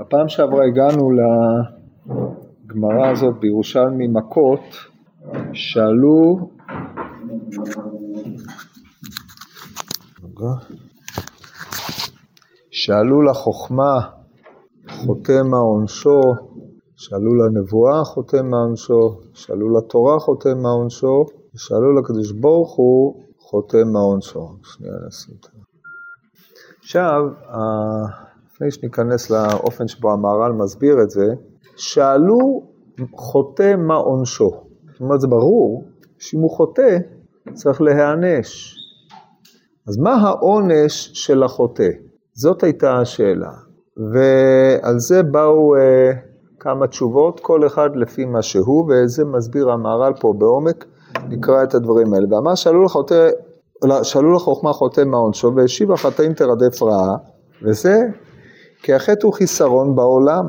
הפעם שעברה הגענו לגמרא הזאת בירושלמי מכות, שאלו שאלו לחוכמה חותם מה עונשו, שאלו לנבואה חותם מה עונשו, שאלו לתורה חותם מה עונשו, ושאלו לקדוש ברוך הוא חותם מה עונשו. שנייה נשים את זה. עכשיו, לפני שניכנס לאופן שבו המהר"ל מסביר את זה, שאלו חוטא מה עונשו. זאת אומרת, זה ברור שאם הוא חוטא, צריך להיענש. אז מה העונש של החוטא? זאת הייתה השאלה. ועל זה באו uh, כמה תשובות, כל אחד לפי מה שהוא, וזה מסביר המהר"ל פה בעומק, נקרא את הדברים האלה. ואמר, שאלו לחוטא, שאלו לחוכמה חוטא מה עונשו, והשיב החטאים תרדף רעה, וזה כי החטא הוא חיסרון בעולם,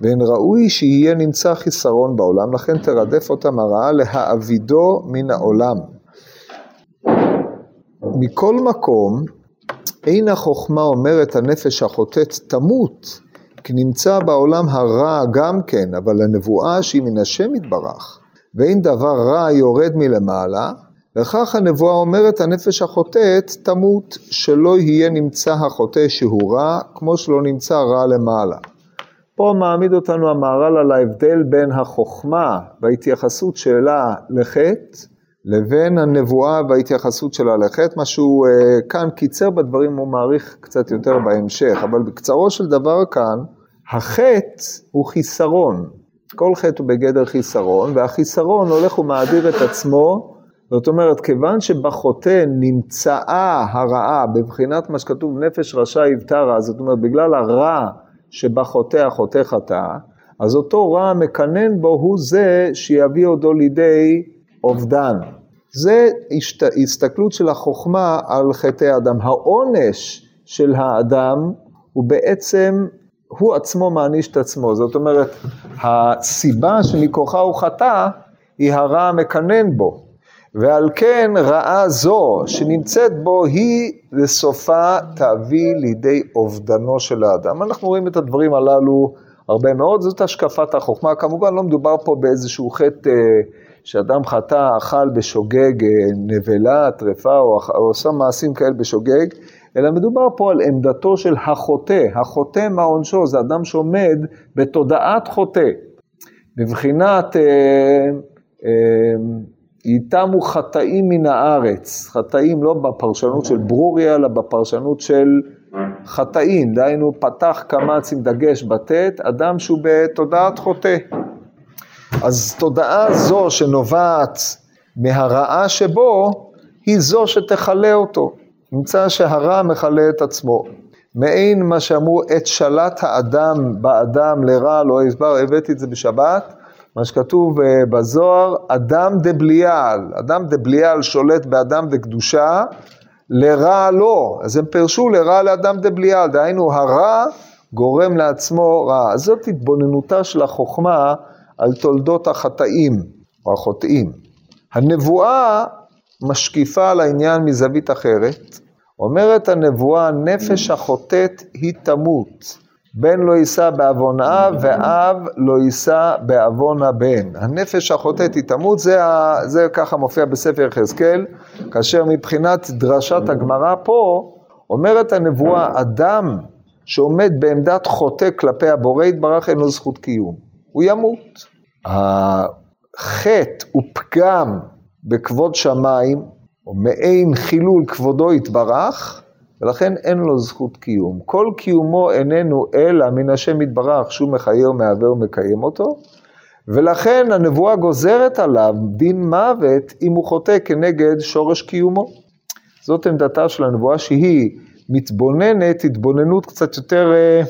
ואין ראוי שיהיה נמצא חיסרון בעולם, לכן תרדף אותם הרעה להעבידו מן העולם. מכל מקום, אין החוכמה אומרת הנפש החוטאת תמות, כי נמצא בעולם הרע גם כן, אבל הנבואה שהיא מן השם יתברך, ואין דבר רע יורד מלמעלה, וכך הנבואה אומרת הנפש החוטאת תמות, שלא יהיה נמצא החוטא שהוא רע, כמו שלא נמצא רע למעלה. פה מעמיד אותנו המהר"ל על ההבדל בין החוכמה וההתייחסות שלה לחטא, לבין הנבואה וההתייחסות שלה לחטא, מה שהוא uh, כאן קיצר בדברים, הוא מעריך קצת יותר בהמשך, אבל בקצרו של דבר כאן, החטא הוא חיסרון. כל חטא הוא בגדר חיסרון, והחיסרון הולך ומאדיר את עצמו זאת אומרת, כיוון שבחוטא נמצאה הרעה בבחינת מה שכתוב נפש רשע יבטרה, זאת אומרת, בגלל הרע שבחוטא החוטא חטא, אז אותו רע מקנן בו הוא זה שיביא אותו לידי אובדן. זה הסתכלות של החוכמה על חטאי האדם. העונש של האדם הוא בעצם, הוא עצמו מעניש את עצמו. זאת אומרת, הסיבה שמכוחה הוא חטא, היא הרע המקנן בו. ועל כן רעה זו שנמצאת בו היא לסופה תביא לידי אובדנו של האדם. אנחנו רואים את הדברים הללו הרבה מאוד, זאת השקפת החוכמה. כמובן לא מדובר פה באיזשהו חטא אה, שאדם חטא, אכל בשוגג אה, נבלה, טרפה או, עושה מעשים כאלה בשוגג, אלא מדובר פה על עמדתו של החוטא. החוטא מה עונשו? זה אדם שעומד בתודעת חוטא. בבחינת... אה, אה, איתמו חטאים מן הארץ, חטאים לא בפרשנות של ברוריה, אלא בפרשנות של חטאים, דהיינו פתח קמץ עם דגש בטית, אדם שהוא בתודעת חוטא. אז תודעה זו שנובעת מהרעה שבו, היא זו שתכלה אותו. נמצא שהרע מכלה את עצמו. מעין מה שאמרו, את שלט האדם באדם לרע לא הסבר, הבאתי את זה בשבת. מה שכתוב אה, בזוהר, אדם דבליעל, אדם דבליעל שולט באדם דקדושה, לרע לא, אז הם פירשו לרע לאדם דבליעל, דהיינו הרע גורם לעצמו רע. אז זאת התבוננותה של החוכמה על תולדות החטאים או החוטאים. הנבואה משקיפה על העניין מזווית אחרת. אומרת הנבואה, נפש החוטאת היא תמות. בן לא יישא בעוון אב, ואב לא יישא בעוון הבן. הנפש החוטאת היא תמות, זה, זה ככה מופיע בספר יחזקאל, כאשר מבחינת דרשת הגמרא פה, אומרת הנבואה, אדם שעומד בעמדת חוטא כלפי הבורא יתברך אין לו זכות קיום, הוא ימות. החטא הוא פגם בכבוד שמיים, או מעין חילול כבודו יתברך, ולכן אין לו זכות קיום. כל קיומו איננו אלא מן השם יתברך שהוא מחיה ומהווה ומקיים אותו, ולכן הנבואה גוזרת עליו דין מוות אם הוא חוטא כנגד שורש קיומו. זאת עמדתה של הנבואה שהיא מתבוננת התבוננות קצת יותר אה,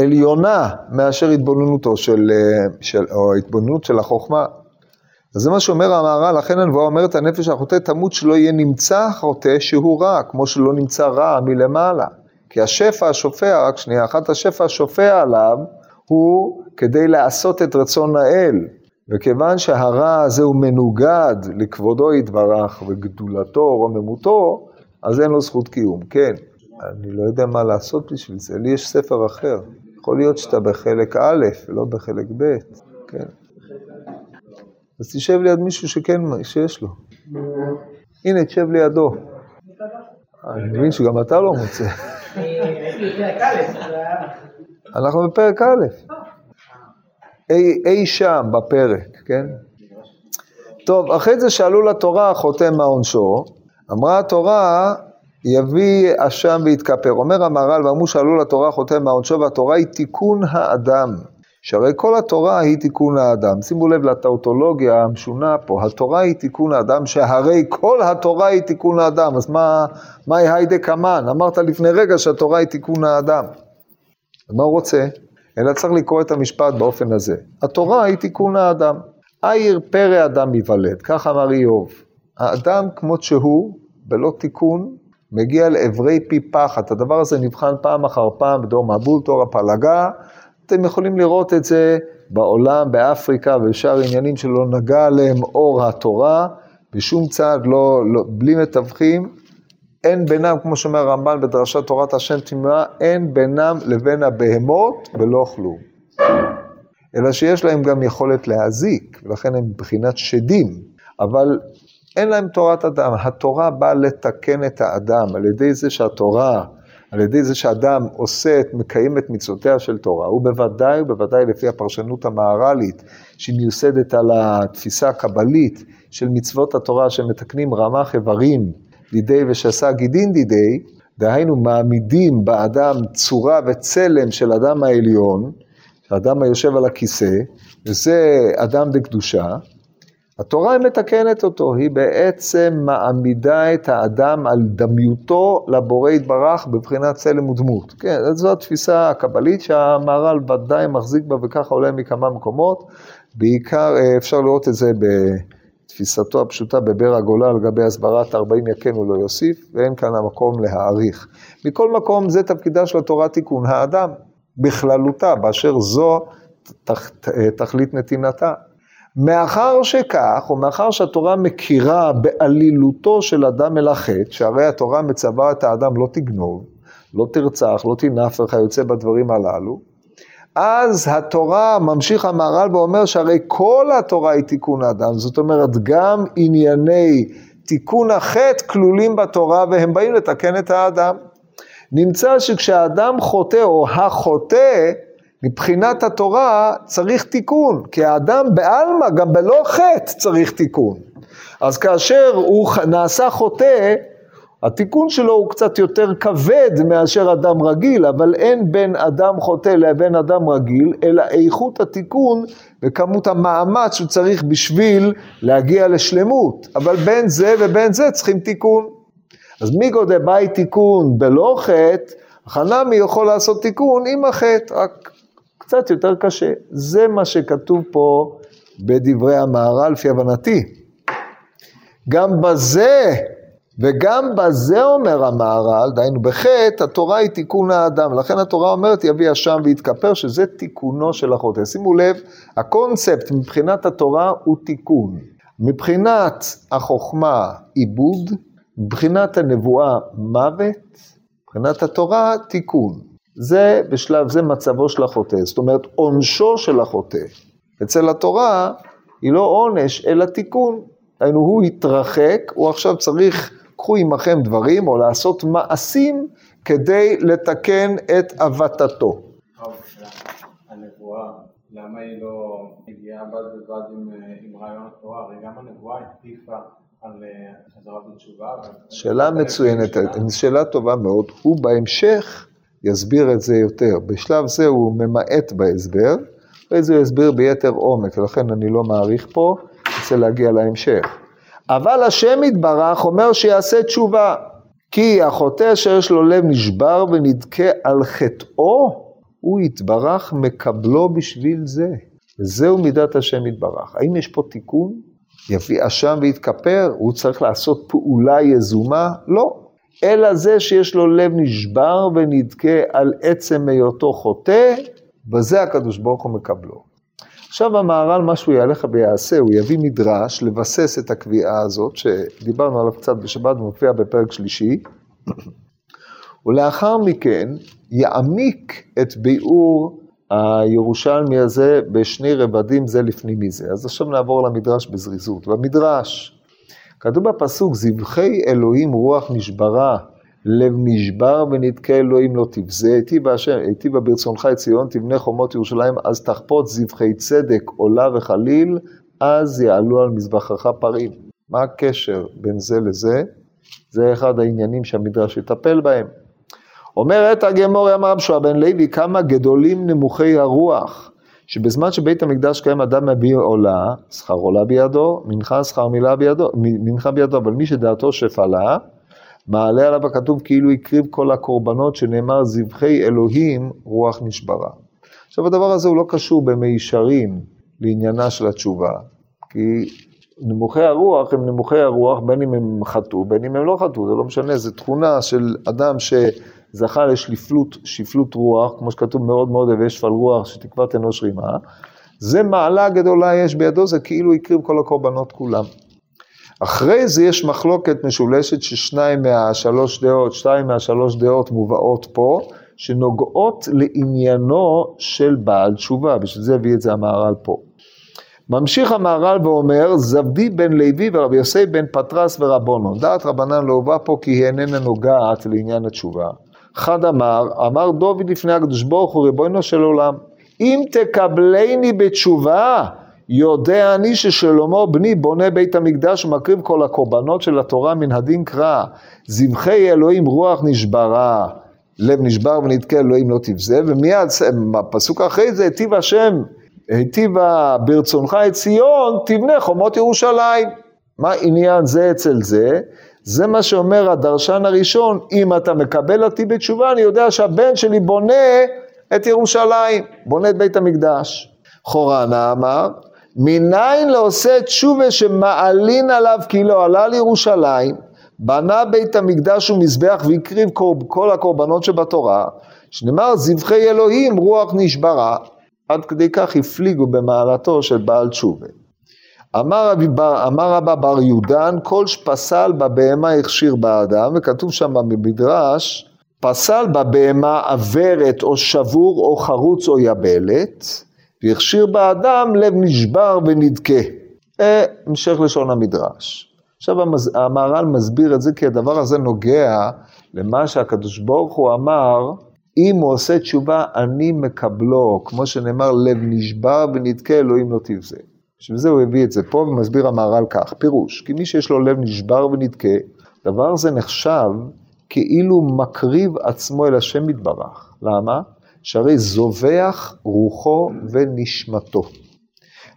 עליונה מאשר התבוננותו של, אה, של, או התבוננות של החוכמה. אז זה מה שאומר המהר"ל, לכן הנבואה אומרת הנפש החוטא תמות שלא יהיה נמצא החוטא שהוא רע, כמו שלא נמצא רע מלמעלה. כי השפע השופע, רק שנייה אחת, השפע השופע עליו הוא כדי לעשות את רצון האל. וכיוון שהרע הזה הוא מנוגד לכבודו יתברך וגדולתו, רוממותו, אז אין לו זכות קיום. כן, אני לא יודע מה לעשות בשביל זה, לי יש ספר אחר. יכול להיות שאתה בחלק א' ולא בחלק ב', כן. אז תשב ליד מישהו שכן, שיש לו. הנה, תשב לידו. אני מבין שגם אתה לא מוצא. אנחנו בפרק א', אי שם בפרק, כן? טוב, אחרי זה שאלו לתורה חותם מה עונשו, אמרה התורה, יביא אשם ויתכפר. אומר המהר"ל, ואמרו שאלו לתורה חותם מה עונשו, והתורה היא תיקון האדם. שהרי כל התורה היא תיקון האדם. שימו לב לטאוטולוגיה המשונה פה, התורה היא תיקון האדם, שהרי כל התורה היא תיקון האדם. אז מה, מהי היידה קמן? אמרת לפני רגע שהתורה היא תיקון האדם. מה הוא רוצה? אלא צריך לקרוא את המשפט באופן הזה. התורה היא תיקון האדם. עיר פרא אדם ייוולד, כך אמר איוב. האדם כמות שהוא, בלא תיקון, מגיע לעברי פי פחת. הדבר הזה נבחן פעם אחר פעם בדור מבול, תור הפלגה. אתם יכולים לראות את זה בעולם, באפריקה ובשאר עניינים שלא נגע עליהם אור התורה, בשום צעד, לא, לא, בלי מתווכים. אין בינם, כמו שאומר הרמב"ן בדרשת תורת השם תמימה, אין בינם לבין הבהמות ולא כלום. אלא שיש להם גם יכולת להזיק, ולכן הם מבחינת שדים, אבל אין להם תורת אדם. התורה באה לתקן את האדם על ידי זה שהתורה, על ידי זה שאדם עושה, מקיים את מצוותיה של תורה, ובוודאי ובוודאי לפי הפרשנות המהר"לית, שהיא מיוסדת על התפיסה הקבלית של מצוות התורה שמתקנים רמ"ח איברים דידי ושסה גידין דידי, דהיינו מעמידים באדם צורה וצלם של אדם העליון, האדם היושב על הכיסא, וזה אדם דקדושה, התורה מתקנת אותו, היא בעצם מעמידה את האדם על דמיותו לבורא יתברך בבחינת צלם ודמות. כן, זו התפיסה הקבלית שהמהר"ל ודאי מחזיק בה וככה עולה מכמה מקומות. בעיקר אה, אפשר לראות את זה בתפיסתו הפשוטה בבר הגולה לגבי הסברת 40 יכן הוא לא יוסיף, ואין כאן המקום להעריך. מכל מקום זה תפקידה של התורה תיקון האדם. בכללותה, באשר זו תכלית נתינתה. מאחר שכך, ומאחר שהתורה מכירה בעלילותו של אדם אל החטא, שהרי התורה מצווה את האדם לא תגנוב, לא תרצח, לא תנף וכיוצא בדברים הללו, אז התורה, ממשיך המהר"ל ואומר שהרי כל התורה היא תיקון האדם, זאת אומרת גם ענייני תיקון החטא כלולים בתורה והם באים לתקן את האדם. נמצא שכשהאדם חוטא או החוטא, מבחינת התורה צריך תיקון, כי האדם בעלמא, גם בלא חטא צריך תיקון. אז כאשר הוא נעשה חוטא, התיקון שלו הוא קצת יותר כבד מאשר אדם רגיל, אבל אין בין אדם חוטא לבין אדם רגיל, אלא איכות התיקון וכמות המאמץ שהוא צריך בשביל להגיע לשלמות. אבל בין זה ובין זה צריכים תיקון. אז מי גודה בית תיקון בלא חטא, החנמי יכול לעשות תיקון עם החטא, רק קצת יותר קשה. זה מה שכתוב פה בדברי המהר"ל, לפי הבנתי. גם בזה, וגם בזה אומר המהר"ל, דהיינו בחטא, התורה היא תיקון האדם. לכן התורה אומרת יביא אשם ויתכפר, שזה תיקונו של החוטא. שימו לב, הקונספט מבחינת התורה הוא תיקון. מבחינת החוכמה, עיבוד, מבחינת הנבואה מוות, מבחינת התורה תיקון. זה בשלב זה מצבו של החוטא, זאת אומרת עונשו של החוטא. אצל התורה היא לא עונש אלא תיקון. היינו הוא התרחק, הוא עכשיו צריך, קחו עמכם דברים או לעשות מעשים כדי לתקן את. הנבואה, למה היא לא מגיעה בד בבד עם רעיון התורה? הרי גם הנבואה הטיפה על אה. שאלה מצוינת, שאלה טובה מאוד. הוא בהמשך יסביר את זה יותר. בשלב זה הוא ממעט בהסבר, ואיזה הוא יסביר ביתר עומק, ולכן אני לא מעריך פה, רוצה להגיע להמשך. אבל השם יתברך אומר שיעשה תשובה, כי החוטא אשר יש לו לב נשבר ונדכה על חטאו, הוא יתברך מקבלו בשביל זה. וזהו מידת השם יתברך. האם יש פה תיקון? יביא אשם ויתכפר? הוא צריך לעשות פעולה יזומה? לא. אלא זה שיש לו לב נשבר ונדכה על עצם היותו חוטא, בזה הקדוש ברוך הוא מקבלו. עכשיו המהר"ל, מה שהוא יעליך ויעשה, הוא יביא מדרש לבסס את הקביעה הזאת, שדיברנו עליו קצת בשבת, מופיע בפרק שלישי. ולאחר מכן יעמיק את ביאור הירושלמי הזה בשני רבדים זה לפני מזה. אז עכשיו נעבור למדרש בזריזות. במדרש, כתוב בפסוק, זבחי אלוהים רוח נשברה, לב נשבר ונתקה אלוהים לא תבזה, היטיבה ברצונך את ציון, תבנה חומות ירושלים, אז תחפוץ זבחי צדק עולה וחליל, אז יעלו על מזבחך פרים. מה הקשר בין זה לזה? זה אחד העניינים שהמדרש יטפל בהם. אומרת הגמור אמר רב שועה בן לוי, כמה גדולים נמוכי הרוח, שבזמן שבית המקדש קיים אדם מביע עולה, שכר עולה בידו, מנחה שכר מילה בידו, מנחה בידו, אבל מי שדעתו שפלה, מעלה עליו הכתוב כאילו הקריב כל הקורבנות שנאמר זבחי אלוהים רוח נשברה. עכשיו הדבר הזה הוא לא קשור במישרין לעניינה של התשובה, כי נמוכי הרוח הם נמוכי הרוח בין אם הם חטאו בין אם הם לא חטאו, זה לא משנה, זו תכונה של אדם שזכה לשפלות שפלות רוח, כמו שכתוב מאוד מאוד הווה שפל רוח שתקוות אנוש רימה, זה מעלה גדולה יש בידו, זה כאילו הקריב כל הקורבנות כולם. אחרי זה יש מחלוקת משולשת ששניים מהשלוש דעות, שתיים מהשלוש דעות מובאות פה, שנוגעות לעניינו של בעל תשובה, בשביל זה הביא את זה המהר"ל פה. ממשיך המהר"ל ואומר, זבדי בן לוי ורבי יוסי בן פטרס ורבונו. דעת רבנן לא הובא פה כי היא איננה נוגעת לעניין התשובה. חד אמר, אמר דוד לפני הקדוש ברוך הוא ריבונו של עולם, אם תקבלני בתשובה, יודע אני ששלמה בני בונה בית המקדש ומקריב כל הקורבנות של התורה מן הדין קרא, זבחי אלוהים רוח נשברה, לב נשבר ונתקה אלוהים לא תבזה, ומיד, הפסוק אחרי זה, היטיב השם, היטיבה ברצונך את ציון, תבנה חומות ירושלים. מה עניין זה אצל זה? זה מה שאומר הדרשן הראשון, אם אתה מקבל אותי בתשובה, אני יודע שהבן שלי בונה את ירושלים, בונה את בית המקדש. חורנה אמר, מניין לעושה תשובה שמעלין עליו כי לא עלה לירושלים, בנה בית המקדש ומזבח והקריב כל הקורבנות שבתורה, שנאמר זבחי אלוהים רוח נשברה, עד כדי כך הפליגו במעלתו של בעל תשובה. אמר, אמר רבא בר יהודן, כל שפסל בבהמה הכשיר באדם, וכתוב שם במדרש, פסל בבהמה עוורת או שבור או חרוץ או יבלת, והכשיר באדם לב נשבר ונדכה. אה, המשך לשון המדרש. עכשיו המהר"ל מסביר את זה כי הדבר הזה נוגע למה שהקדוש ברוך הוא אמר, אם הוא עושה תשובה, אני מקבלו, כמו שנאמר, לב נשבר ונדכה, אלוהים לא תבזה. בשביל זה הוא הביא את זה פה ומסביר המהר"ל כך, פירוש, כי מי שיש לו לב נשבר ונדכה, דבר זה נחשב כאילו מקריב עצמו אל השם יתברך. למה? שהרי זובח רוחו ונשמתו.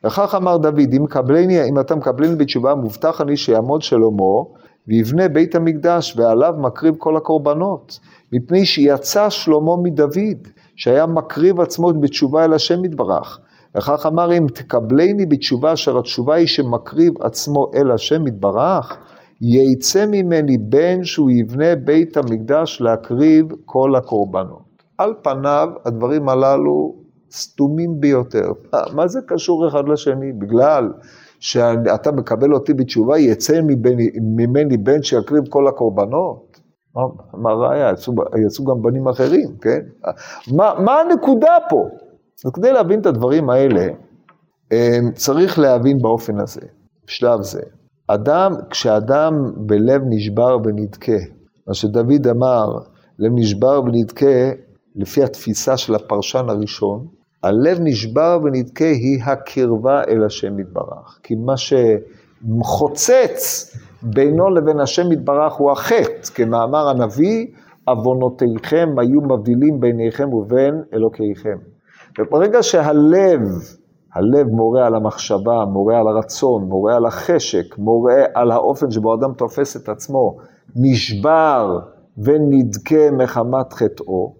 וכך אמר דוד, אם, קבלני, אם אתה מקבלני בתשובה, מובטח אני שיעמוד שלמה ויבנה בית המקדש, ועליו מקריב כל הקורבנות, מפני שיצא שלמה מדוד, שהיה מקריב עצמו בתשובה אל השם יתברך. וכך אמר, אם תקבלני בתשובה, אשר התשובה היא שמקריב עצמו אל השם יתברך, יצא ממני בן שהוא יבנה בית המקדש להקריב כל הקורבנות. על פניו הדברים הללו סתומים ביותר. מה זה קשור אחד לשני? בגלל שאתה מקבל אותי בתשובה, יצא ממני, ממני בן שיקריב כל הקורבנות? מה, מה ראיה? יצאו, יצאו גם בנים אחרים, כן? מה, מה הנקודה פה? אז כדי להבין את הדברים האלה, אמ, צריך להבין באופן הזה, בשלב זה. אדם, כשאדם בלב נשבר ונדכה, מה שדוד אמר, לב נשבר ונדכה, לפי התפיסה של הפרשן הראשון, הלב נשבר ונדכה היא הקרבה אל השם יתברך. כי מה שחוצץ בינו לבין השם יתברך הוא החטא, כמאמר הנביא, עוונותיכם היו מבדילים ביניכם ובין אלוקיכם. וברגע שהלב, הלב מורה על המחשבה, מורה על הרצון, מורה על החשק, מורה על האופן שבו אדם תופס את עצמו, נשבר ונדכה מחמת חטאו,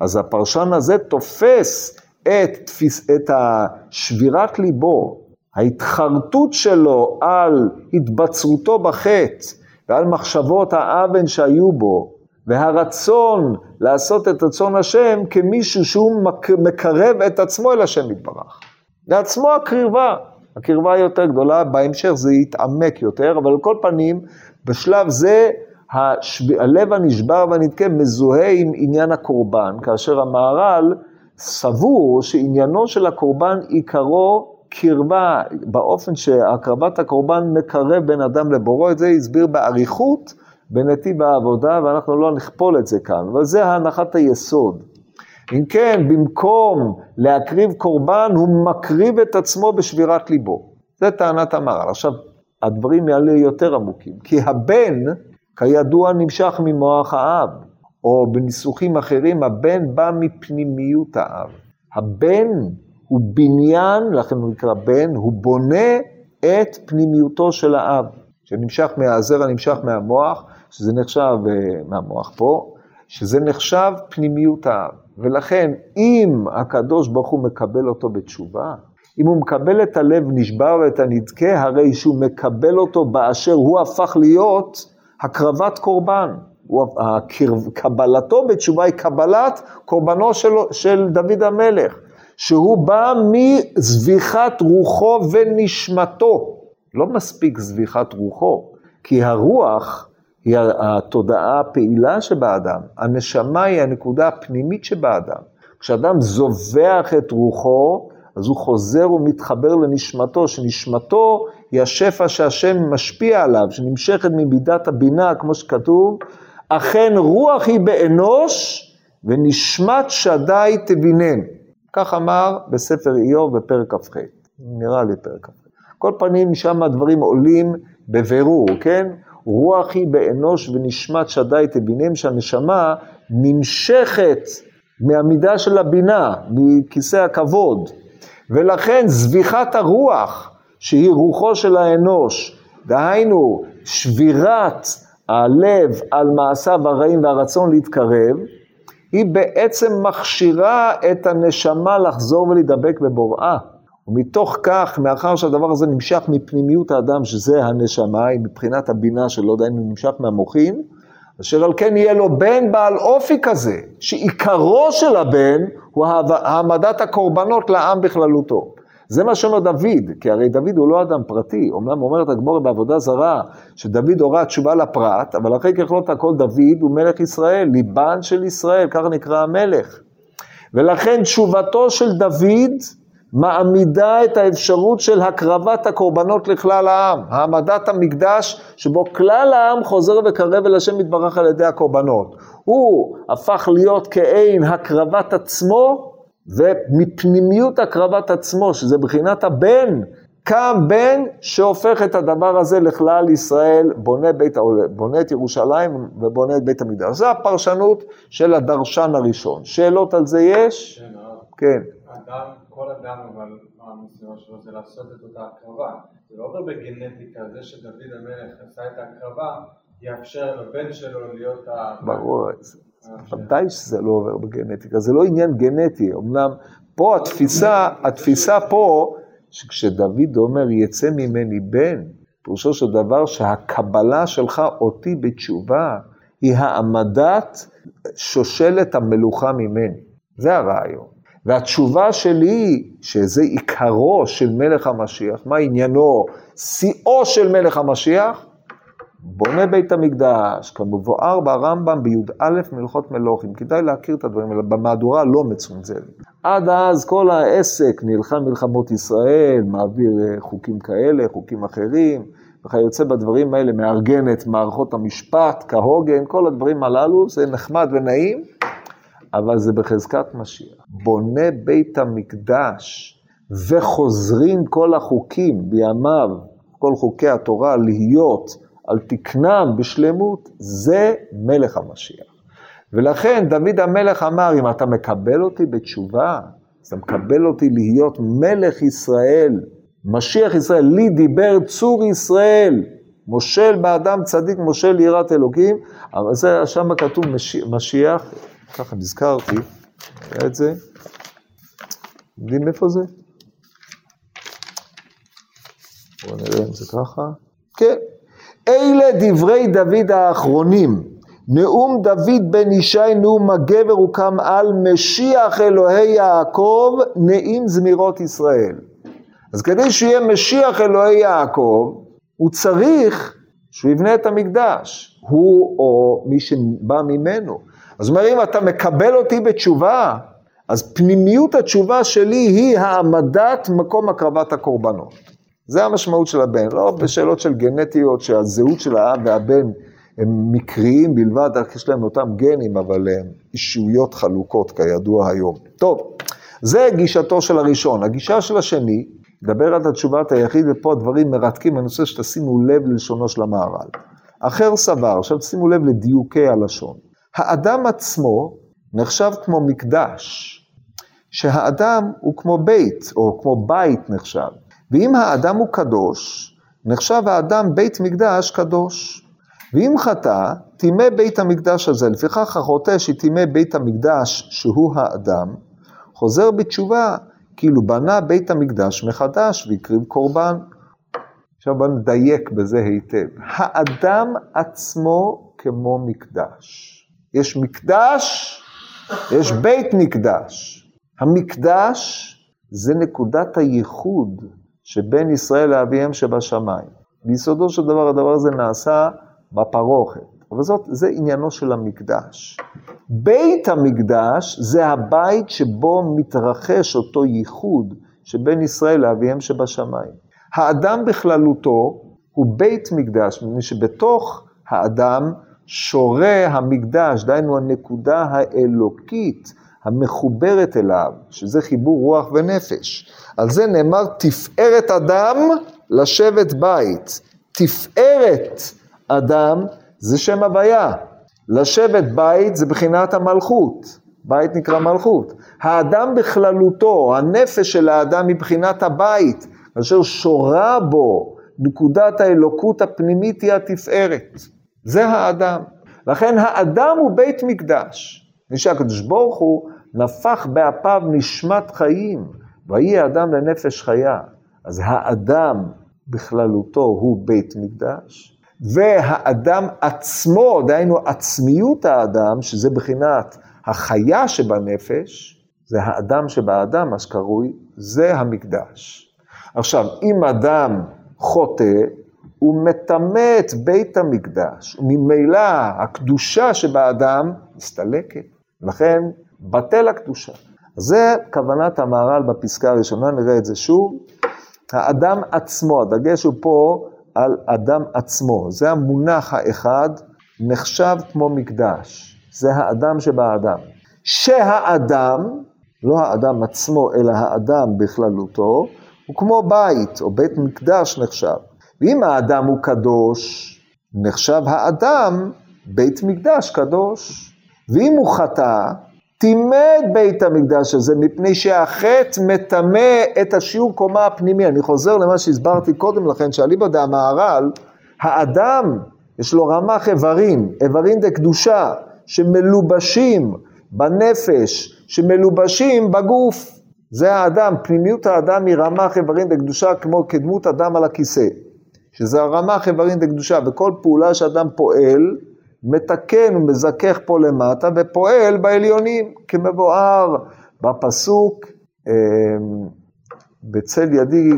אז הפרשן הזה תופס את, תפיס, את השבירת ליבו, ההתחרטות שלו על התבצרותו בחטא ועל מחשבות האוון שהיו בו, והרצון לעשות את רצון השם כמישהו שהוא מקרב את עצמו אל השם יתברך. לעצמו הקרבה, הקרבה יותר גדולה, בהמשך זה יתעמק יותר, אבל על כל פנים, בשלב זה השב... הלב הנשבר והנדכה מזוהה עם עניין הקורבן, כאשר המהר"ל סבור שעניינו של הקורבן עיקרו קרבה, באופן שהקרבת הקורבן מקרב בין אדם לבורו, את זה הסביר באריכות בנתיב העבודה, ואנחנו לא נכפול את זה כאן, אבל זה הנחת היסוד. אם כן, במקום להקריב קורבן, הוא מקריב את עצמו בשבירת ליבו. זה טענת המהר"ל. עכשיו, הדברים יעלו יותר עמוקים, כי הבן, כידוע, נמשך ממוח האב, או בניסוחים אחרים, הבן בא מפנימיות האב. הבן הוא בניין, לכן הוא נקרא בן, הוא בונה את פנימיותו של האב, שנמשך מהזרע, נמשך מהמוח, שזה נחשב, אה, מהמוח פה, שזה נחשב פנימיות האב. ולכן, אם הקדוש ברוך הוא מקבל אותו בתשובה, אם הוא מקבל את הלב נשבר ואת הנדכה, הרי שהוא מקבל אותו באשר הוא הפך להיות הקרבת קורבן. קבלתו בתשובה היא קבלת קורבנו של, של דוד המלך, שהוא בא מזביחת רוחו ונשמתו. לא מספיק זביחת רוחו, כי הרוח היא התודעה הפעילה שבאדם, הנשמה היא הנקודה הפנימית שבאדם. כשאדם זובח את רוחו, אז הוא חוזר ומתחבר לנשמתו, שנשמתו היא השפע שהשם משפיע עליו, שנמשכת ממידת הבינה, כמו שכתוב, אכן רוח היא באנוש ונשמת שדי תבינן. כך אמר בספר איוב בפרק כ"ח, נראה לי פרק כ"ח. כל פנים, שם הדברים עולים בבירור, כן? רוח היא באנוש ונשמת שדי תבינם, שהנשמה נמשכת מהמידה של הבינה, מכיסא הכבוד. ולכן זביחת הרוח, שהיא רוחו של האנוש, דהיינו שבירת הלב על מעשיו הרעים והרצון להתקרב, היא בעצם מכשירה את הנשמה לחזור ולהידבק בבוראה. ומתוך כך, מאחר שהדבר הזה נמשך מפנימיות האדם, שזה הנשמה, היא מבחינת הבינה אם הוא נמשך מהמוחין, אשר על כן יהיה לו בן בעל אופי כזה, שעיקרו של הבן הוא העמדת הקורבנות לעם בכללותו. זה מה שאומר דוד, כי הרי דוד הוא לא אדם פרטי, אומנם אומרת הגמורה בעבודה זרה, שדוד הורה תשובה לפרט, אבל אחרי ככלות הכל דוד הוא מלך ישראל, ליבן של ישראל, ככה נקרא המלך. ולכן תשובתו של דוד מעמידה את האפשרות של הקרבת הקורבנות לכלל העם, העמדת המקדש שבו כלל העם חוזר וקרב אל השם יתברך על ידי הקורבנות. הוא הפך להיות כעין הקרבת עצמו, ומפנימיות הקרבת עצמו, שזה בחינת הבן, קם בן שהופך את הדבר הזה לכלל ישראל, בונה, בית, בונה את ירושלים ובונה את בית המקדש. זו הפרשנות של הדרשן הראשון. שאלות על זה יש? כן. כן. אדם, אדם, אבל המשימה שלו זה לעשות את אותה הקרבה. זה לא עובר בגנטיקה, זה שדוד המלך עשה את ההקרבה, יאפשר לבן שלו להיות ה... ברור, ודאי שזה לא עובר בגנטיקה, זה לא עניין גנטי, אמנם פה התפיסה, התפיסה פה, שכשדוד אומר יצא ממני בן, פירושו של דבר שהקבלה שלך אותי בתשובה, היא העמדת שושלת המלוכה ממני. זה הרעיון. והתשובה שלי, שזה עיקרו של מלך המשיח, מה עניינו? שיאו של מלך המשיח, בונה בית המקדש, כמבואר ברמב"ם בי"א מלכות מלוכים, כדאי להכיר את הדברים האלה, במהדורה לא מצונזרת. עד אז כל העסק נלחם מלחמות ישראל, מעביר אה, חוקים כאלה, חוקים אחרים, וכיוצא בדברים האלה, מארגן את מערכות המשפט כהוגן, כל הדברים הללו, זה נחמד ונעים, אבל זה בחזקת משיח. בונה בית המקדש וחוזרים כל החוקים בימיו, כל חוקי התורה, להיות על תקנם בשלמות, זה מלך המשיח. ולכן דוד המלך אמר, אם אתה מקבל אותי בתשובה, אז אתה מקבל אותי להיות מלך ישראל, משיח ישראל, לי דיבר צור ישראל, מושל באדם צדיק, מושל ליראת אלוקים, אבל זה, שם כתוב משיח, ככה נזכרתי, היה את זה, יודעים איפה זה? בואו נראה אם זה ככה. כן, אלה דברי דוד האחרונים. נאום דוד בן ישי נאום הגבר הוקם על משיח אלוהי יעקב נעים זמירות ישראל. אז כדי שיהיה משיח אלוהי יעקב, הוא צריך שהוא יבנה את המקדש. הוא או מי שבא ממנו. אז אומר, אם אתה מקבל אותי בתשובה, אז פנימיות התשובה שלי היא העמדת מקום הקרבת הקורבנות. זה המשמעות של הבן, לא בשאלות של גנטיות, שהזהות של האב והבן הם מקריים בלבד, רק יש להם אותם גנים, אבל הם אישויות חלוקות כידוע היום. טוב, זה גישתו של הראשון. הגישה של השני, מדבר על תשובת היחיד, ופה הדברים מרתקים, אני רוצה שתשימו לב ללשונו של המהר"ל. אחר סבר, עכשיו שימו לב לדיוקי הלשון. האדם עצמו נחשב כמו מקדש, שהאדם הוא כמו בית, או כמו בית נחשב. ואם האדם הוא קדוש, נחשב האדם בית מקדש קדוש. ואם חטא, טימא בית המקדש הזה. לפיכך החוטא שטימא בית המקדש, שהוא האדם, חוזר בתשובה, כאילו בנה בית המקדש מחדש והקריב קורבן. עכשיו בוא נדייק בזה היטב. האדם עצמו כמו מקדש. יש מקדש, יש בית מקדש. המקדש זה נקודת הייחוד שבין ישראל לאביהם שבשמיים. ביסודו של דבר, הדבר הזה נעשה בפרוכת. אבל זאת, זה עניינו של המקדש. בית המקדש זה הבית שבו מתרחש אותו ייחוד שבין ישראל לאביהם שבשמיים. האדם בכללותו הוא בית מקדש, מפני שבתוך האדם שורה המקדש, דהיינו הנקודה האלוקית המחוברת אליו, שזה חיבור רוח ונפש. על זה נאמר תפארת אדם לשבת בית. תפארת אדם זה שם הוויה. לשבת בית זה בחינת המלכות. בית נקרא מלכות. האדם בכללותו, הנפש של האדם מבחינת הבית, אשר שורה בו נקודת האלוקות הפנימית היא התפארת. זה האדם. לכן האדם הוא בית מקדש. ושהקדוש ברוך הוא נפח באפיו נשמת חיים, ויהי האדם לנפש חיה. אז האדם בכללותו הוא בית מקדש, והאדם עצמו, דהיינו עצמיות האדם, שזה בחינת החיה שבנפש, זה האדם שבאדם, מה שקרוי, זה המקדש. עכשיו, אם אדם חוטא, הוא מטמא את בית המקדש, וממילא הקדושה שבאדם מסתלקת. לכן, בטל הקדושה. זה כוונת המהר"ל בפסקה הראשונה, נראה את זה שוב. האדם עצמו, הדגש הוא פה על אדם עצמו. זה המונח האחד, נחשב כמו מקדש. זה האדם שבאדם. שהאדם, לא האדם עצמו, אלא האדם בכללותו, הוא כמו בית, או בית מקדש נחשב. ואם האדם הוא קדוש, נחשב האדם בית מקדש קדוש. ואם הוא חטא, טימא את בית המקדש הזה, מפני שהחטא מטמא את השיעור קומה הפנימי. אני חוזר למה שהסברתי קודם לכן, שאליבא דהמהר"ל, האדם, יש לו רמ"ח איברים, איברים דקדושה, שמלובשים בנפש, שמלובשים בגוף. זה האדם, פנימיות האדם היא רמ"ח איברים דקדושה כמו כדמות אדם על הכיסא. שזה הרמ"ח איברים דקדושה, וכל פעולה שאדם פועל, מתקן ומזכך פה למטה ופועל בעליונים, כמבואר בפסוק, אמ, בצל ידי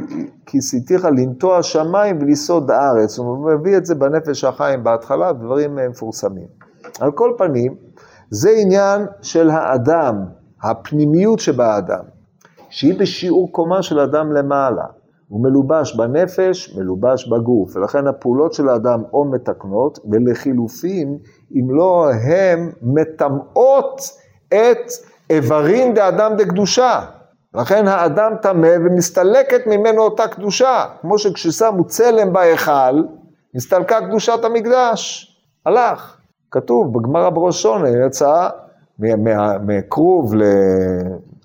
כיסיתיך לנטוע שמיים ולסעוד הארץ. הוא מביא את זה בנפש החיים בהתחלה, דברים מפורסמים. על כל פנים, זה עניין של האדם, הפנימיות שבאדם, שהיא בשיעור קומה של אדם למעלה. הוא מלובש בנפש, מלובש בגוף, ולכן הפעולות של האדם או מתקנות, ולחילופין, אם לא הם מטמאות את איברין דאדם דקדושה. לכן האדם טמא ומסתלקת ממנו אותה קדושה, כמו שכששמו צלם בהיכל, נסתלקה קדושת המקדש. הלך. כתוב בגמרא בראשון, יצא מכרוב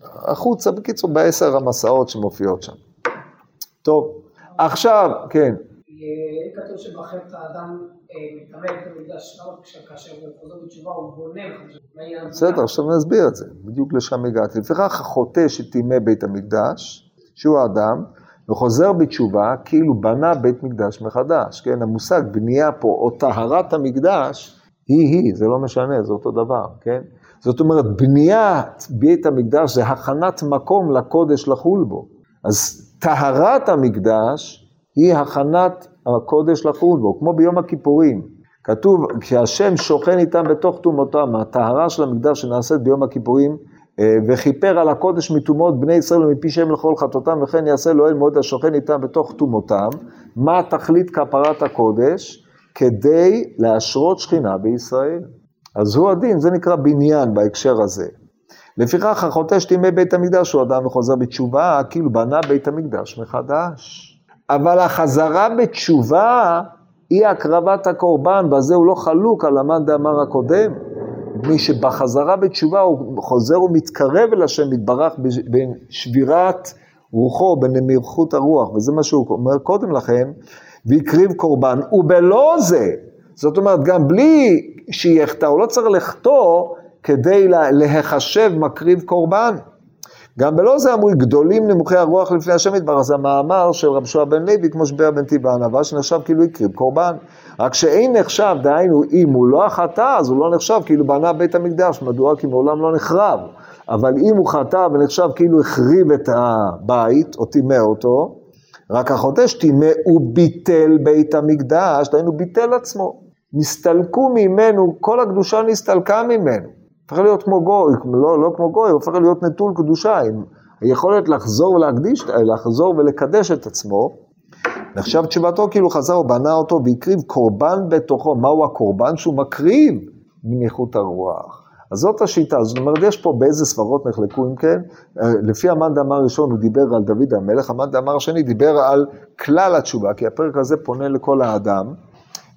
החוצה, בקיצור, בעשר המסעות שמופיעות שם. טוב, עכשיו, כן. כתוב שבחטא האדם אה, המקדש, לא כאשר הוא חוזר בתשובה הוא בונה בסדר, עכשיו נסביר את זה, בדיוק לשם הגעתי. לפיכך החוטא שטימא בית המקדש, שהוא האדם, וחוזר בתשובה כאילו בנה בית מקדש מחדש, כן? המושג בנייה פה, או טהרת המקדש, היא-היא, זה לא משנה, זה אותו דבר, כן? זאת אומרת, בניית בית המקדש זה הכנת מקום לקודש לחול בו. אז טהרת המקדש היא הכנת הקודש לחול בו, כמו ביום הכיפורים. כתוב, כשהשם שוכן איתם בתוך טומאותם, הטהרה של המקדש שנעשית ביום הכיפורים, אה, וכיפר על הקודש מטומאות בני ישראל ומפי שם לכל חטאותם, וכן יעשה לו אל מועד השוכן איתם בתוך טומאותם. מה תכלית כפרת הקודש? כדי להשרות שכינה בישראל. אז הוא הדין, זה נקרא בניין בהקשר הזה. לפיכך החוטא שתימי בית המקדש הוא אדם וחוזר בתשובה, כאילו בנה בית המקדש מחדש. אבל החזרה בתשובה היא הקרבת הקורבן, בזה הוא לא חלוק על המאן דאמר הקודם. מפני שבחזרה בתשובה הוא חוזר ומתקרב אל השם יתברך בין שבירת רוחו, בנמיכות הרוח, וזה מה שהוא אומר קודם לכן, והקריב קורבן, ובלא זה, זאת אומרת, גם בלי שיחטא, הוא לא צריך לחטוא כדי להיחשב מקריב קורבן. גם בלא זה אמרו, גדולים נמוכי הרוח לפני השם יתברך, זה המאמר של רב שועה בן לוי, כמו שביע בן טיבה ענווה, שנחשב כאילו הקריב קורבן. רק שאין נחשב, דהיינו, אם הוא לא חטא, אז הוא לא נחשב כאילו בנה בית המקדש, מדוע? כי מעולם לא נחרב. אבל אם הוא חטא ונחשב כאילו החריב את הבית, או טימא אותו, רק החוטא שטימא, הוא ביטל בית המקדש, דהיינו ביטל עצמו. נסתלקו ממנו, כל הקדושה נסתלקה ממנו. הופך להיות כמו גוי, לא, לא כמו גוי, הופך להיות נטול קדושה, עם היכולת לחזור ולהקדיש, לחזור ולקדש את עצמו. נחשב תשובתו כאילו חזר ובנה אותו והקריב קורבן בתוכו. מהו הקורבן? שהוא מקריב מניחות הרוח. אז זאת השיטה, זאת אומרת, יש פה באיזה סברות נחלקו אם כן, לפי המאן דאמר ראשון הוא דיבר על דוד המלך, המאן דאמר השני דיבר על כלל התשובה, כי הפרק הזה פונה לכל האדם,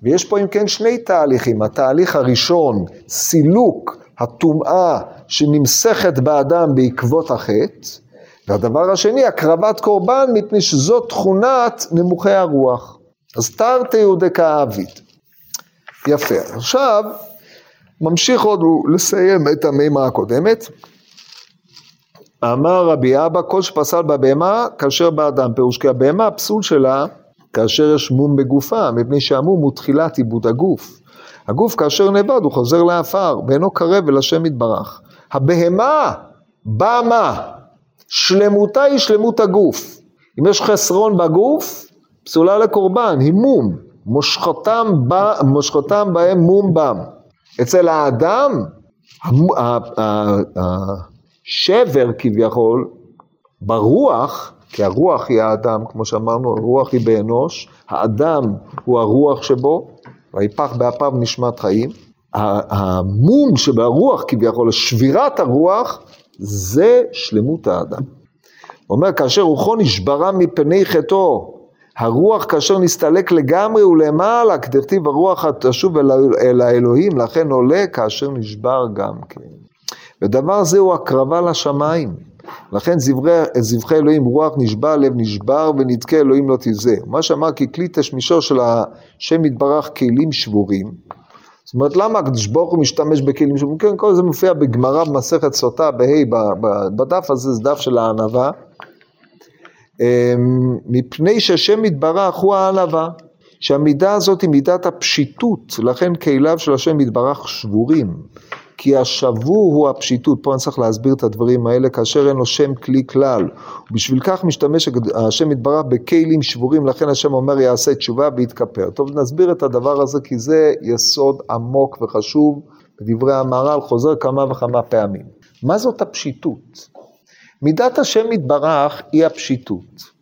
ויש פה אם כן שני תהליכים, התהליך הראשון, סילוק הטומאה שנמסכת באדם בעקבות החטא, והדבר השני, הקרבת קורבן, מפני שזאת תכונת נמוכי הרוח. אז תרתי הוא דכאבית. יפה. עכשיו, ממשיך עוד לסיים את המימה הקודמת. אמר רבי אבא, כל שפסל בבהמה, כאשר באדם. פירוש כי הבהמה, הפסול שלה, כאשר יש מום בגופה, מפני שהמום הוא תחילת עיבוד הגוף. הגוף כאשר נאבד הוא חוזר לעפר, ואינו קרב אל השם יתברך. הבהמה, במה, שלמותה היא שלמות הגוף. אם יש חסרון בגוף, פסולה לקורבן, היא מום. מושכתם, ב, מושכתם בהם מום בם. אצל האדם, השבר כביכול, ברוח, כי הרוח היא האדם, כמו שאמרנו, הרוח היא באנוש, האדם הוא הרוח שבו, ויפח באפיו נשמת חיים. המום שברוח כביכול, שבירת הרוח, זה שלמות האדם. הוא אומר, כאשר רוחו נשברה מפני חטאו, הרוח כאשר נסתלק לגמרי ולמעלה, כדכתיב הרוח תשוב אל, אל האלוהים, לכן עולה כאשר נשבר גם כן. ודבר זה הוא הקרבה לשמיים. לכן זברי, זבחי אלוהים רוח נשבע, לב נשבר ונדכה אלוהים לא תזה. מה שאמר כי כלי תשמישו של השם יתברך כלים שבורים. זאת אומרת למה הקדוש ברוך הוא משתמש בכלים שבורים? כן, כל זה מופיע בגמרא במסכת סוטה בה' בדף הזה זה דף של הענווה. אמ, מפני שהשם יתברך הוא הענווה. שהמידה הזאת היא מידת הפשיטות, לכן כליו של השם יתברך שבורים. כי השבור הוא הפשיטות, פה אני צריך להסביר את הדברים האלה, כאשר אין לו שם כלי כלל. ובשביל כך משתמש השם יתברך בכלים שבורים, לכן השם אומר יעשה תשובה ויתכפר. טוב, נסביר את הדבר הזה, כי זה יסוד עמוק וחשוב בדברי המהר"ל, חוזר כמה וכמה פעמים. מה זאת הפשיטות? מידת השם יתברך היא הפשיטות.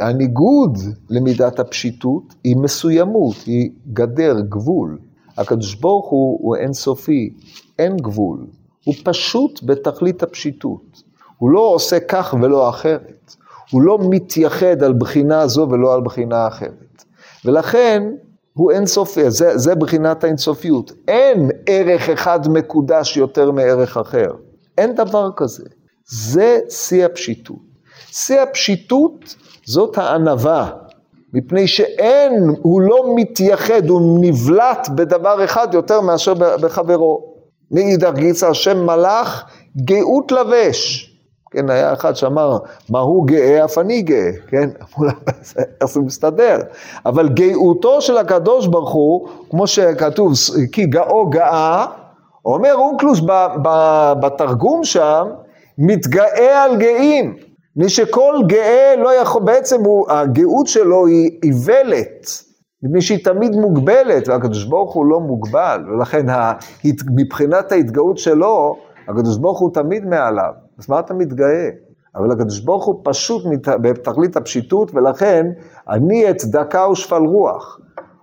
הניגוד למידת הפשיטות היא מסוימות, היא גדר, גבול. הקדוש ברוך הוא הוא אינסופי, אין גבול. הוא פשוט בתכלית הפשיטות. הוא לא עושה כך ולא אחרת. הוא לא מתייחד על בחינה זו ולא על בחינה אחרת. ולכן הוא אינסופי, זה, זה בחינת האינסופיות. אין ערך אחד מקודש יותר מערך אחר. אין דבר כזה. זה שיא הפשיטות. שיא הפשיטות זאת הענווה, מפני שאין, הוא לא מתייחד, הוא נבלט בדבר אחד יותר מאשר בחברו. מאידך גיסא השם מלאך גאות לבש. כן, היה אחד שאמר, מה הוא גאה, אף אני גאה, כן? איך זה מסתדר? אבל גאותו של הקדוש ברוך הוא, כמו שכתוב, כי גאו גאה, אומר אונקלוס בתרגום שם, מתגאה על גאים. מי שכל גאה לא יכול, בעצם הוא, הגאות שלו היא איוולת. מפני שהיא תמיד מוגבלת, והקדוש ברוך הוא לא מוגבל, ולכן מבחינת ההתגאות שלו, הקדוש ברוך הוא תמיד מעליו. אז מה אתה מתגאה? אבל הקדוש ברוך הוא פשוט בתכלית הפשיטות, ולכן אני את צדקה ושפל רוח.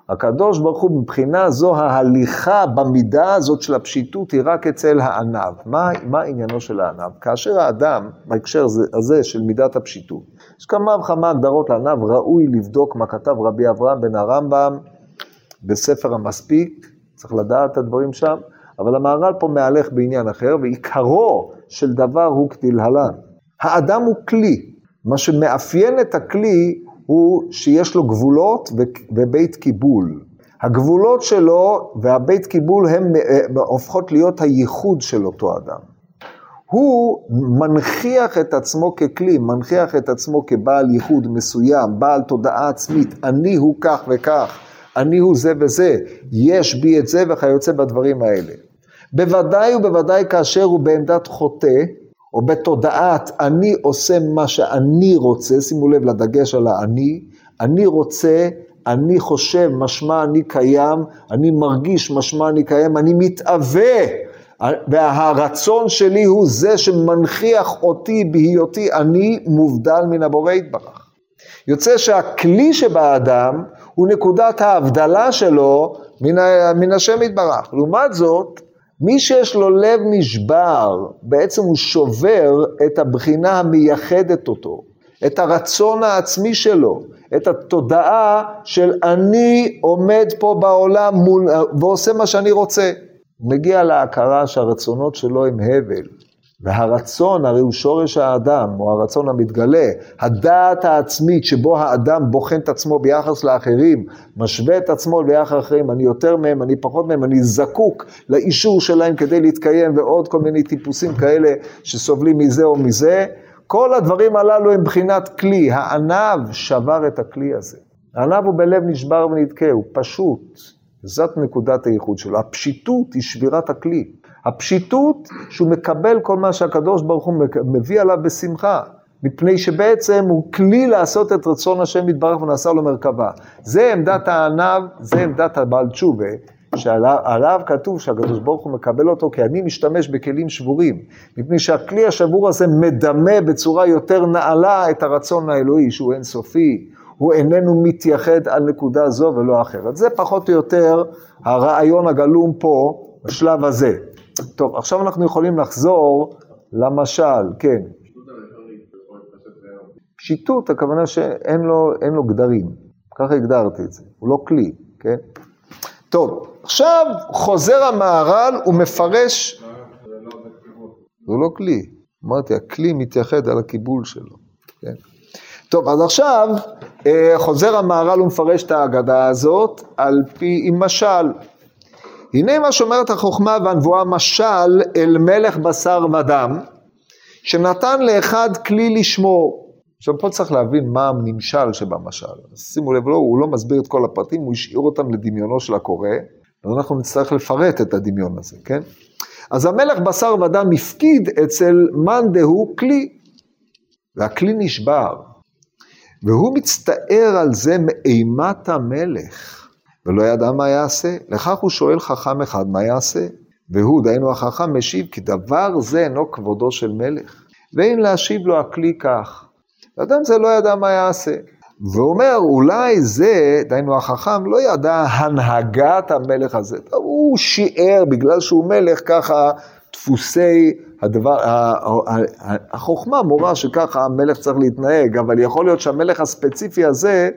הקדוש ברוך הוא מבחינה זו ההליכה במידה הזאת של הפשיטות היא רק אצל הענב. מה, מה עניינו של הענב? כאשר האדם, בהקשר הזה של מידת הפשיטות, יש כמה וכמה הגדרות לענב, ראוי לבדוק מה כתב רבי אברהם בן הרמב"ם בספר המספיק, צריך לדעת את הדברים שם, אבל המהר"ל פה מהלך בעניין אחר, ועיקרו של דבר הוא כתלהלן. האדם הוא כלי, מה שמאפיין את הכלי הוא שיש לו גבולות ובית קיבול. הגבולות שלו והבית קיבול הם אה, הופכות להיות הייחוד של אותו אדם. הוא מנכיח את עצמו ככלי, מנכיח את עצמו כבעל ייחוד מסוים, בעל תודעה עצמית, אני הוא כך וכך, אני הוא זה וזה, יש בי את זה וכיוצא בדברים האלה. בוודאי ובוודאי כאשר הוא בעמדת חוטא, או בתודעת אני עושה מה שאני רוצה, שימו לב לדגש על האני, אני רוצה, אני חושב, משמע אני קיים, אני מרגיש, משמע אני קיים, אני מתאווה, והרצון שלי הוא זה שמנכיח אותי בהיותי אני מובדל מן הבורא יתברך. יוצא שהכלי שבאדם הוא נקודת ההבדלה שלו מן, מן השם יתברך. לעומת זאת, מי שיש לו לב נשבר, בעצם הוא שובר את הבחינה המייחדת אותו, את הרצון העצמי שלו, את התודעה של אני עומד פה בעולם מול, ועושה מה שאני רוצה. מגיע להכרה שהרצונות שלו הם הבל. והרצון, הרי הוא שורש האדם, או הרצון המתגלה, הדעת העצמית שבו האדם בוחן את עצמו ביחס לאחרים, משווה את עצמו ביחס לאחרים, אני יותר מהם, אני פחות מהם, אני זקוק לאישור שלהם כדי להתקיים, ועוד כל מיני טיפוסים כאלה שסובלים מזה או מזה, כל הדברים הללו הם בחינת כלי, הענב שבר את הכלי הזה. הענב הוא בלב נשבר ונדכה, הוא פשוט, זאת נקודת הייחוד שלו, הפשיטות היא שבירת הכלי. הפשיטות שהוא מקבל כל מה שהקדוש ברוך הוא מביא עליו בשמחה, מפני שבעצם הוא כלי לעשות את רצון השם יתברך ונעשה לו מרכבה. זה עמדת הענב, זה עמדת הבעל תשובה, שעליו כתוב שהקדוש ברוך הוא מקבל אותו כי אני משתמש בכלים שבורים, מפני שהכלי השבור הזה מדמה בצורה יותר נעלה את הרצון האלוהי שהוא אינסופי, הוא איננו מתייחד על נקודה זו ולא אחרת. זה פחות או יותר הרעיון הגלום פה בשלב הזה. טוב, עכשיו אנחנו יכולים לחזור למשל, כן. פשיטות, הכוונה שאין לו, לו גדרים, ככה הגדרתי את זה, הוא לא כלי, כן? טוב, עכשיו חוזר המהר"ל ומפרש... זה לא כלי, אמרתי, הכלי מתייחד על הקיבול שלו, כן? טוב, אז עכשיו אה, חוזר המהר"ל ומפרש את ההגדה הזאת על פי, עם משל. הנה מה שאומרת החוכמה והנבואה משל אל מלך בשר ודם, שנתן לאחד כלי לשמור. עכשיו פה צריך להבין מה הנמשל שבמשל. שימו לב, לא, הוא לא מסביר את כל הפרטים, הוא השאיר אותם לדמיונו של הקורא, אז אנחנו נצטרך לפרט את הדמיון הזה, כן? אז המלך בשר ודם הפקיד אצל מאן דהוא כלי, והכלי נשבר, והוא מצטער על זה מאימת המלך. ולא ידע מה יעשה. לכך הוא שואל חכם אחד מה יעשה. והוא, דהיינו החכם, משיב כי דבר זה אינו כבודו של מלך. ואין להשיב לו הכלי כך. אדם זה לא ידע מה יעשה. והוא אומר, אולי זה, דהיינו החכם, לא ידע הנהגת המלך הזה. הוא שיער, בגלל שהוא מלך, ככה דפוסי הדבר, החוכמה מורה שככה המלך צריך להתנהג, אבל יכול להיות שהמלך הספציפי הזה,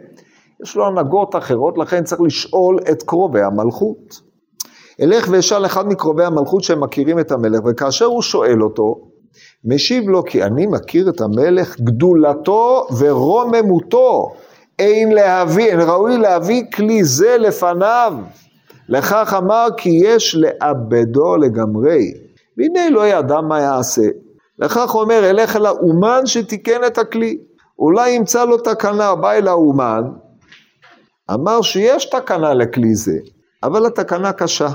יש לו הנהגות אחרות, לכן צריך לשאול את קרובי המלכות. אלך ואשאל אחד מקרובי המלכות שהם מכירים את המלך, וכאשר הוא שואל אותו, משיב לו כי אני מכיר את המלך גדולתו ורוממותו, אין להביא, אין ראוי להביא כלי זה לפניו. לכך אמר כי יש לאבדו לגמרי. והנה לא ידע מה יעשה. לכך אומר, אלך אל האומן שתיקן את הכלי. אולי ימצא לו תקנה, בא אל האומן, אמר שיש תקנה לכלי זה, אבל התקנה קשה.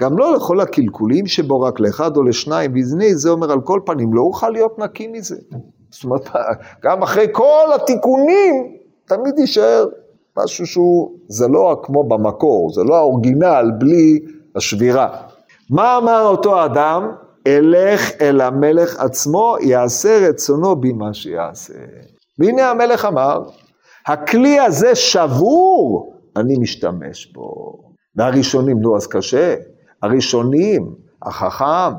גם לא לכל הקלקולים שבו רק לאחד או לשניים, והנה זה אומר על כל פנים, לא אוכל להיות נקי מזה. זאת אומרת, גם אחרי כל התיקונים, תמיד יישאר משהו שהוא, זה לא כמו במקור, זה לא האורגינל בלי השבירה. מה אמר אותו אדם? אלך אל המלך עצמו, יעשה רצונו במה שיעשה. והנה המלך אמר, הכלי הזה שבור, אני משתמש בו. והראשונים, נו אז קשה, הראשונים, החכם,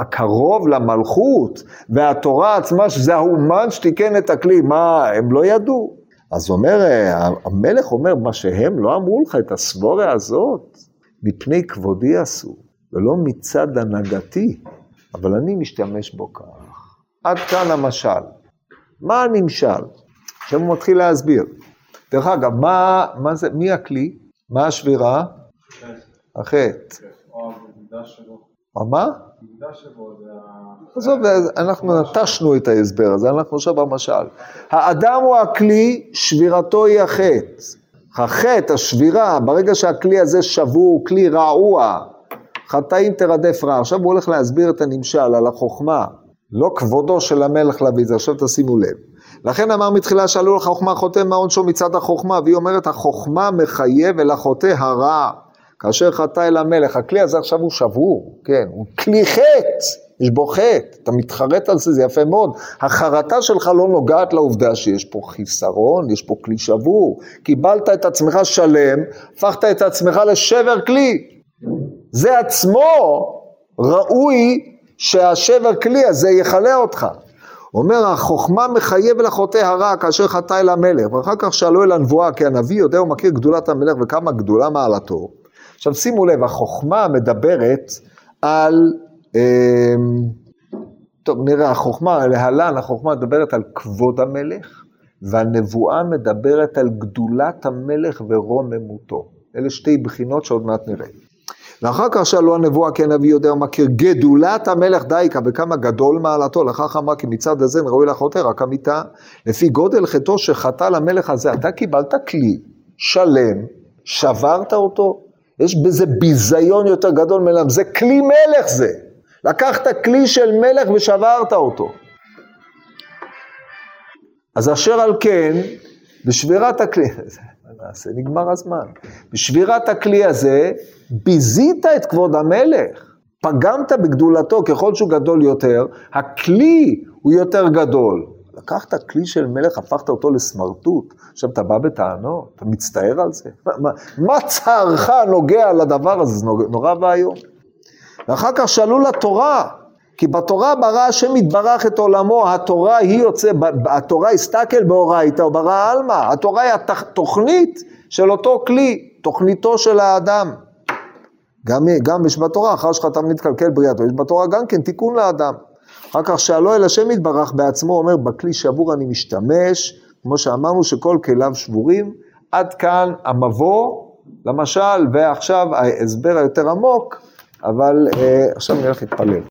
הקרוב למלכות, והתורה עצמה, שזה האומן שתיקן את הכלי, מה, הם לא ידעו? אז אומר, המלך אומר, מה שהם לא אמרו לך, את הסבורה הזאת, מפני כבודי עשו, ולא מצד הנהגתי, אבל אני משתמש בו כך. עד כאן המשל. מה הנמשל? עכשיו הוא מתחיל להסביר. דרך אגב, מה, מה זה, מי הכלי? מה השבירה? החטא. מה? עזוב, אנחנו נטשנו את ההסבר הזה, אנחנו עכשיו במשל. האדם הוא הכלי, שבירתו היא החטא. החטא, השבירה, ברגע שהכלי הזה שבור, כלי רעוע, חטאים תרדף רע. עכשיו הוא הולך להסביר את הנמשל על החוכמה. לא כבודו של המלך להביא את זה, עכשיו תשימו לב. לכן אמר מתחילה שאלו לך חוכמה חוטא מה עונשו מצד החוכמה, והיא אומרת החוכמה מחייב אל החוטא הרע. כאשר חטא אל המלך, הכלי הזה עכשיו הוא שבור, כן, הוא כלי חטא, יש בו חטא, אתה מתחרט על זה, זה יפה מאוד. החרטה שלך לא נוגעת לעובדה שיש פה חיסרון, יש פה כלי שבור. קיבלת את עצמך שלם, הפכת את עצמך לשבר כלי. זה עצמו ראוי שהשבר כלי הזה יכלה אותך. אומר, החוכמה מחייב לחוטא הרע כאשר חטא אל המלך, ואחר כך שאלו אל הנבואה, כי הנביא יודע ומכיר גדולת המלך וכמה גדולה מעלתו. עכשיו שימו לב, החוכמה מדברת על, אה, טוב נראה, החוכמה, להלן החוכמה מדברת על כבוד המלך, והנבואה מדברת על גדולת המלך ורוממותו. אלה שתי בחינות שעוד מעט נראה. ואחר כך שאלו הנבואה כי הנביא יודע ומכיר גדולת המלך דייקה וכמה גדול מעלתו, לכך אמרה כי מצד הזה ראוי לחוטא רק המיתה. לפי גודל חטאו שחטא למלך הזה, אתה קיבלת כלי שלם, שברת אותו, יש בזה ביזיון יותר גדול מלם, זה כלי מלך זה. לקחת כלי של מלך ושברת אותו. אז אשר על כן, בשבירת הכלי, נעשה, נגמר הזמן. בשבירת הכלי הזה, ביזית את כבוד המלך. פגמת בגדולתו ככל שהוא גדול יותר, הכלי הוא יותר גדול. לקחת כלי של מלך, הפכת אותו לסמרטוט, עכשיו אתה בא בטענות, אתה מצטער על זה? מה, מה, מה צערך נוגע לדבר הזה? זה נורא ואיום. ואחר כך שאלו לתורה, כי בתורה ברא השם יתברך את עולמו, התורה היא יוצא, התורה הסתכל באורייתא או ברא עלמא, התורה היא התוכנית של אותו כלי, תוכניתו של האדם. גם, גם יש בתורה, אחר שחתם מתקלקל בריאתו, יש בתורה גם כן תיקון לאדם. אחר כך שאלו אל השם יתברך בעצמו, אומר, בכלי שבור אני משתמש, כמו שאמרנו שכל כליו שבורים, עד כאן המבוא, למשל, ועכשיו ההסבר היותר עמוק, אבל אה, עכשיו נלך להתפלל.